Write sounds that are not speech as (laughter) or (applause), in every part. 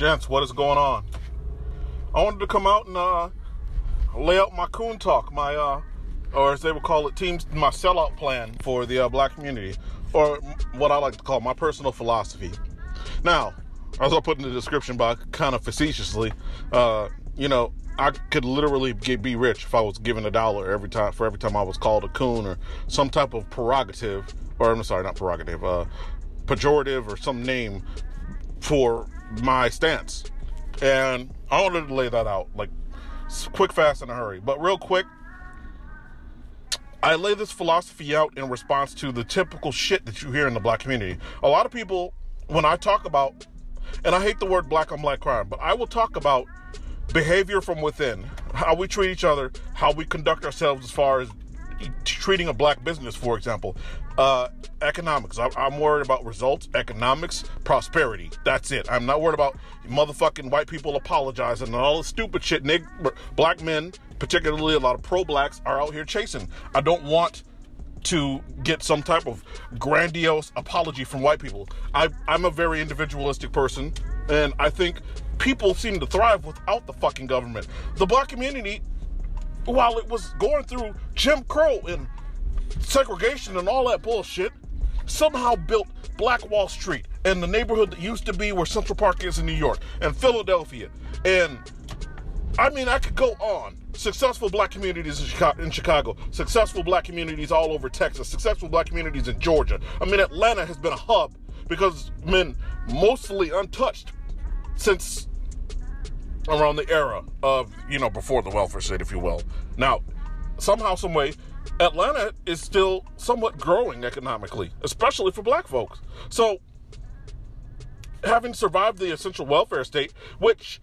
Gents, what is going on? I wanted to come out and uh, lay out my coon talk, my, uh, or as they would call it, teams, my sellout plan for the uh, black community, or what I like to call my personal philosophy. Now, as I put in the description box, kind of facetiously, uh, you know, I could literally be rich if I was given a dollar every time for every time I was called a coon or some type of prerogative, or I'm sorry, not prerogative, uh, pejorative or some name for my stance. And I wanted to lay that out, like quick, fast, in a hurry. But real quick, I lay this philosophy out in response to the typical shit that you hear in the black community. A lot of people, when I talk about, and I hate the word black on black crime, but I will talk about behavior from within, how we treat each other, how we conduct ourselves as far as treating a black business, for example. Uh, economics. I, am worried about results, economics, prosperity. That's it. I'm not worried about motherfucking white people apologizing and all the stupid shit. Black men, particularly a lot of pro blacks, are out here chasing. I don't want to get some type of grandiose apology from white people. I, I'm a very individualistic person, and I think people seem to thrive without the fucking government. The black community, while it was going through Jim Crow and segregation and all that bullshit, somehow built Black Wall Street and the neighborhood that used to be where Central Park is in New York and Philadelphia. And I mean, I could go on. Successful black communities in Chicago, in Chicago, successful black communities all over Texas, successful black communities in Georgia. I mean, Atlanta has been a hub because been mostly untouched since around the era of, you know, before the welfare state, if you will. Now, somehow, some way, Atlanta is still somewhat growing economically, especially for black folks. So, having survived the essential welfare state, which,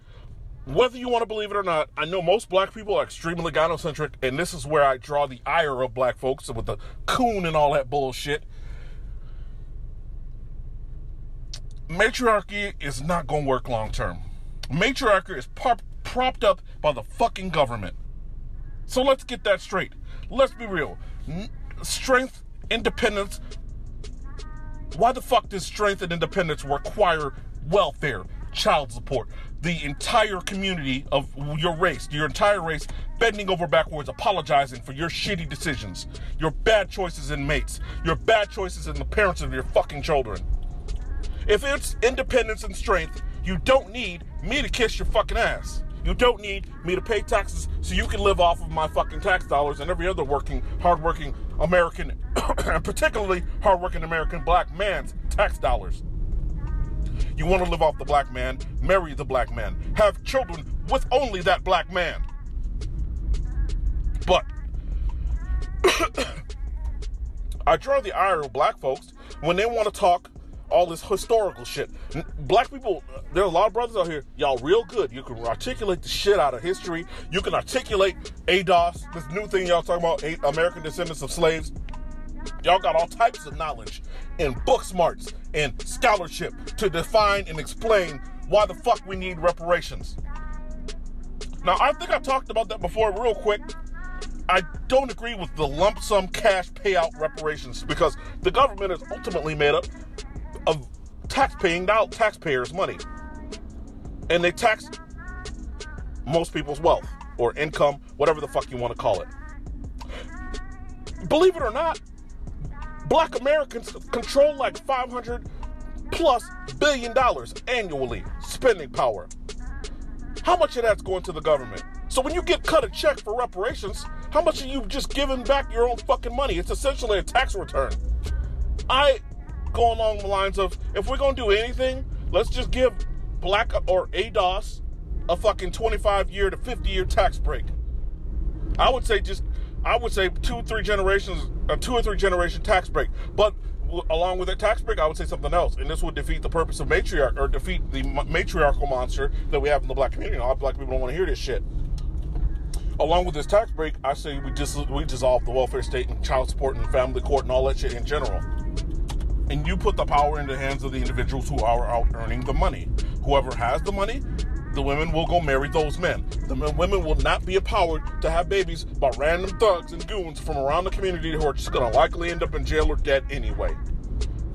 whether you want to believe it or not, I know most black people are extremely gynocentric, and this is where I draw the ire of black folks with the coon and all that bullshit. Matriarchy is not going to work long term. Matriarchy is pop- propped up by the fucking government. So let's get that straight. Let's be real. Strength, independence. Why the fuck does strength and independence require welfare, child support? The entire community of your race, your entire race, bending over backwards, apologizing for your shitty decisions, your bad choices in mates, your bad choices in the parents of your fucking children. If it's independence and strength, you don't need me to kiss your fucking ass. You don't need me to pay taxes so you can live off of my fucking tax dollars and every other working, hardworking American, (coughs) and particularly hardworking American black man's tax dollars. You want to live off the black man, marry the black man, have children with only that black man. But (coughs) I draw the ire of black folks when they want to talk all this historical shit. Black people, there are a lot of brothers out here, y'all real good. You can articulate the shit out of history. You can articulate ADOS, this new thing y'all talking about, American Descendants of Slaves. Y'all got all types of knowledge and book smarts and scholarship to define and explain why the fuck we need reparations. Now, I think I talked about that before, real quick. I don't agree with the lump sum cash payout reparations because the government is ultimately made up taxpaying out taxpayers' money. And they tax most people's wealth or income, whatever the fuck you want to call it. Believe it or not, black Americans control like 500 plus billion dollars annually spending power. How much of that's going to the government? So when you get cut a check for reparations, how much are you just giving back your own fucking money? It's essentially a tax return. I go along the lines of if we're gonna do anything, let's just give black or ADOS a fucking 25 year to 50 year tax break. I would say just I would say two three generations a two or three generation tax break. But along with that tax break, I would say something else, and this would defeat the purpose of matriarch or defeat the matriarchal monster that we have in the black community. A lot of black people don't want to hear this shit. Along with this tax break, I say we just we dissolve the welfare state and child support and family court and all that shit in general and you put the power in the hands of the individuals who are out earning the money. Whoever has the money, the women will go marry those men. The women will not be empowered to have babies by random thugs and goons from around the community who are just going to likely end up in jail or dead anyway.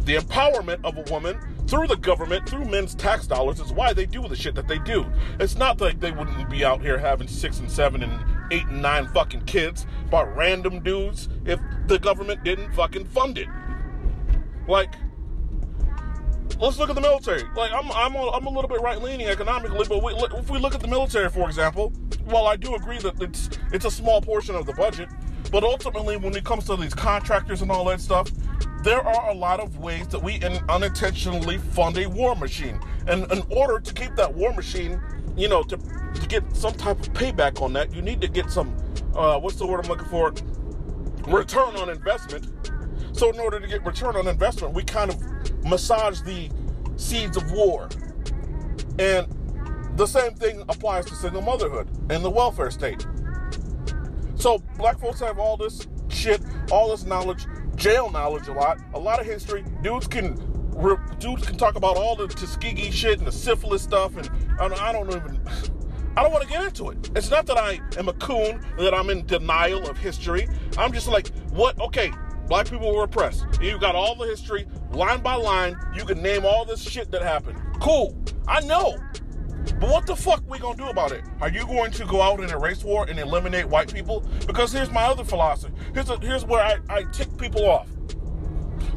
The empowerment of a woman through the government, through men's tax dollars, is why they do the shit that they do. It's not like they wouldn't be out here having six and seven and eight and nine fucking kids by random dudes if the government didn't fucking fund it. Like, let's look at the military. Like, I'm I'm a, I'm a little bit right leaning economically, but we, if we look at the military, for example, while I do agree that it's it's a small portion of the budget, but ultimately, when it comes to these contractors and all that stuff, there are a lot of ways that we unintentionally fund a war machine. And in order to keep that war machine, you know, to, to get some type of payback on that, you need to get some, uh, what's the word I'm looking for? Return on investment. So, in order to get return on investment, we kind of massage the seeds of war. And the same thing applies to single motherhood and the welfare state. So, black folks have all this shit, all this knowledge, jail knowledge a lot, a lot of history. Dudes can dudes can talk about all the Tuskegee shit and the syphilis stuff, and I don't even. I don't want to get into it. It's not that I am a coon, that I'm in denial of history. I'm just like, what? Okay, black people were oppressed. You got all the history, line by line. You can name all this shit that happened. Cool. I know. But what the fuck we gonna do about it? Are you going to go out in a race war and eliminate white people? Because here's my other philosophy. Here's a, here's where I, I tick people off.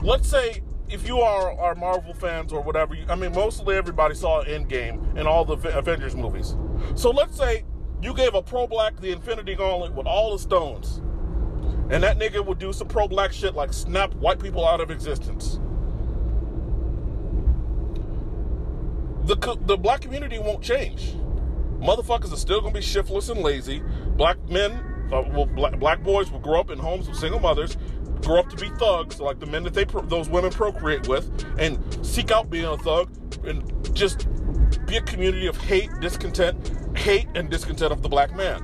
Let's say if you are are Marvel fans or whatever, I mean mostly everybody saw Endgame and all the Avengers movies. So let's say you gave a pro-black the Infinity Gauntlet with all the stones, and that nigga would do some pro-black shit like snap white people out of existence. the the black community won't change. Motherfuckers are still gonna be shiftless and lazy. Black men, uh, black, black boys will grow up in homes with single mothers, grow up to be thugs, like the men that they those women procreate with, and seek out being a thug, and just be a community of hate, discontent, hate, and discontent of the black man.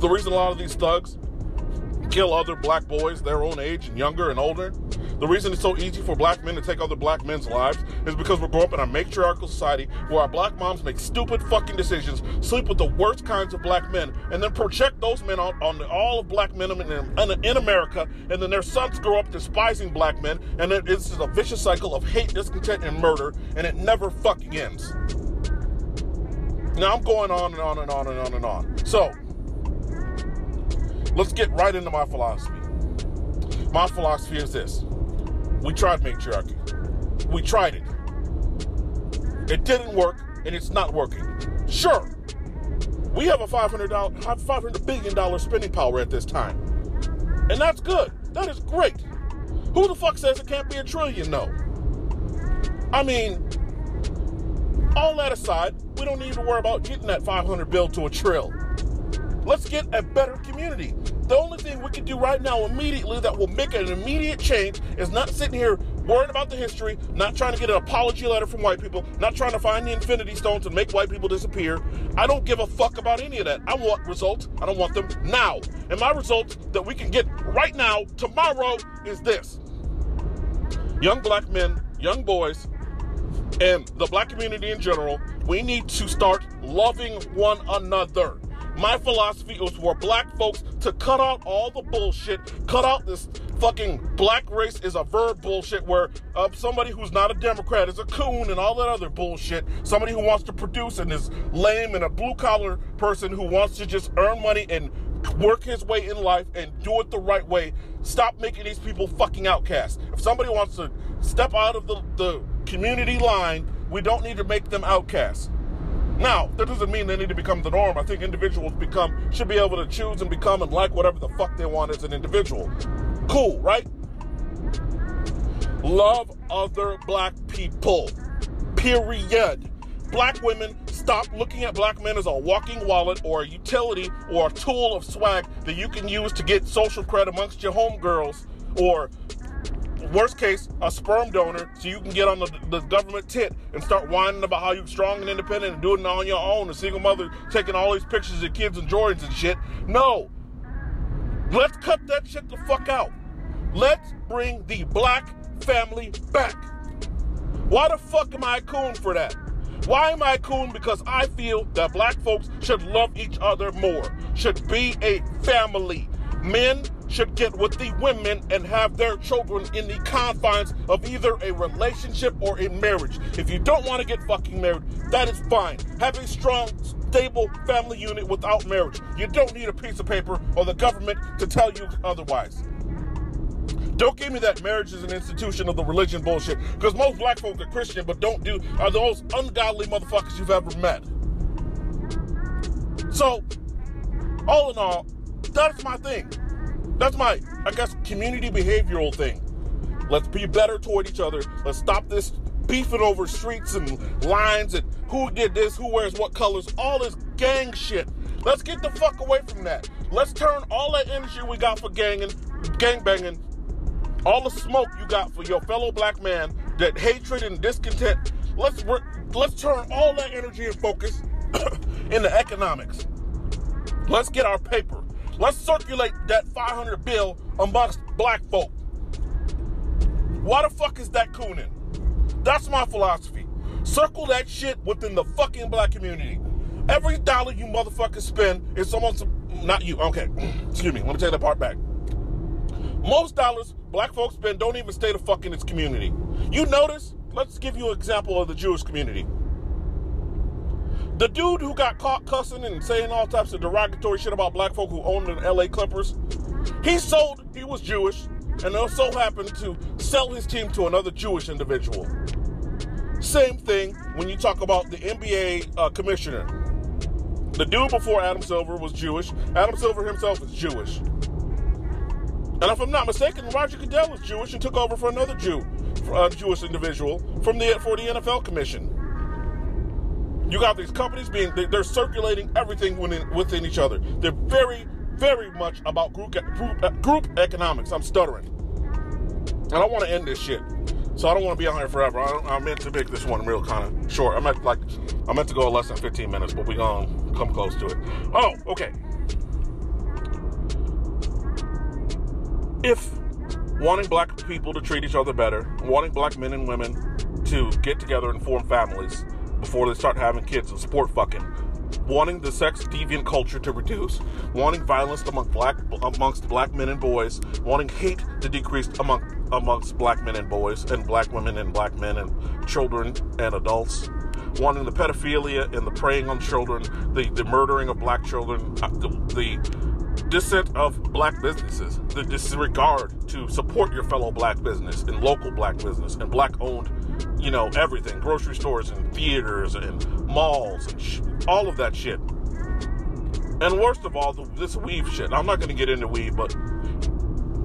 The reason a lot of these thugs kill other black boys their own age and younger and older. The reason it's so easy for black men to take other black men's lives is because we're growing up in a matriarchal society where our black moms make stupid fucking decisions, sleep with the worst kinds of black men, and then project those men on, on all of black men in, in, America, and then their sons grow up despising black men, and it's a vicious cycle of hate, discontent, and murder, and it never fucking ends. Now I'm going on and on and on and on and on. So, let's get right into my philosophy. My philosophy is this we tried matriarchy, we tried it. It didn't work, and it's not working. Sure, we have a $500, $500 billion spending power at this time. And that's good. That is great. Who the fuck says it can't be a trillion, though? I mean, all that aside, we don't need to worry about getting that 500 bill to a trill. Let's get a better community. The only thing we can do right now immediately that will make an immediate change is not sitting here worrying about the history, not trying to get an apology letter from white people, not trying to find the infinity stones and make white people disappear. I don't give a fuck about any of that. I want results. I don't want them now. And my results that we can get right now, tomorrow, is this. Young black men, young boys, and the black community in general, we need to start loving one another. My philosophy is for black folks to cut out all the bullshit, cut out this fucking black race is a verb bullshit where uh, somebody who's not a Democrat is a coon and all that other bullshit. Somebody who wants to produce and is lame and a blue collar person who wants to just earn money and work his way in life and do it the right way. Stop making these people fucking outcasts. If somebody wants to step out of the, the community line, we don't need to make them outcasts. Now, that doesn't mean they need to become the norm. I think individuals become should be able to choose and become and like whatever the fuck they want as an individual. Cool, right? Love other black people. Period. Black women stop looking at black men as a walking wallet or a utility or a tool of swag that you can use to get social credit amongst your homegirls or Worst case, a sperm donor, so you can get on the, the government tit and start whining about how you're strong and independent and doing it on your own. A single mother taking all these pictures of kids and Jordans and shit. No. Let's cut that shit the fuck out. Let's bring the black family back. Why the fuck am I coon for that? Why am I coon? Because I feel that black folks should love each other more, should be a family Men should get with the women and have their children in the confines of either a relationship or a marriage. If you don't want to get fucking married, that is fine. Have a strong, stable family unit without marriage. You don't need a piece of paper or the government to tell you otherwise. Don't give me that marriage is an institution of the religion bullshit. Because most black folk are Christian, but don't do are the most ungodly motherfuckers you've ever met. So, all in all, that's my thing. That's my, I guess, community behavioral thing. Let's be better toward each other. Let's stop this beefing over streets and lines and who did this, who wears what colors, all this gang shit. Let's get the fuck away from that. Let's turn all that energy we got for ganging, gang banging, all the smoke you got for your fellow black man, that hatred and discontent. Let's let's turn all that energy and focus (coughs) into economics. Let's get our paper. Let's circulate that 500 bill amongst black folk. Why the fuck is that cooning? That's my philosophy. Circle that shit within the fucking black community. Every dollar you motherfuckers spend is almost not you. Okay, (clears throat) excuse me. Let me take that part back. Most dollars black folks spend don't even stay the fuck in its community. You notice? Let's give you an example of the Jewish community. The dude who got caught cussing and saying all types of derogatory shit about black folk who owned the LA Clippers, he sold, he was Jewish, and also happened to sell his team to another Jewish individual. Same thing when you talk about the NBA uh, commissioner. The dude before Adam Silver was Jewish. Adam Silver himself is Jewish. And if I'm not mistaken, Roger Goodell was Jewish and took over for another Jew, uh, Jewish individual from the for the NFL commission. You got these companies being, they're circulating everything within, within each other. They're very, very much about group, group, group economics. I'm stuttering. And I want to end this shit. So I don't want to be on here forever. I, I meant to make this one real kind of short. I meant like, I meant to go less than 15 minutes, but we gonna come close to it. Oh, okay. If wanting black people to treat each other better, wanting black men and women to get together and form families, before they start having kids and sport fucking. Wanting the sex deviant culture to reduce, wanting violence among black amongst black men and boys, wanting hate to decrease among amongst black men and boys and black women and black men and children and adults, wanting the pedophilia and the preying on children, the, the murdering of black children, uh, the, the dissent of black businesses, the disregard to support your fellow black business and local black business and black owned you know, everything grocery stores and theaters and malls and sh- all of that shit. And worst of all, the, this weave shit. I'm not going to get into weave, but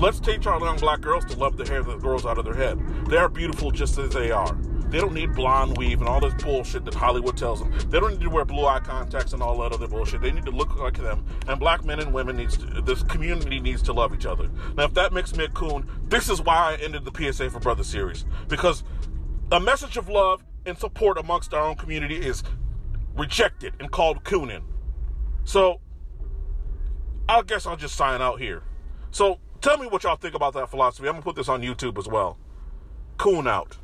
let's teach our young black girls to love the hair that grows out of their head. They are beautiful just as they are. They don't need blonde weave and all this bullshit that Hollywood tells them. They don't need to wear blue eye contacts and all that other bullshit. They need to look like them. And black men and women needs to, this community needs to love each other. Now, if that makes me a coon, this is why I ended the PSA for Brother series because a message of love and support amongst our own community is rejected and called cooning. So, I guess I'll just sign out here. So, tell me what y'all think about that philosophy. I'm gonna put this on YouTube as well. Coon out.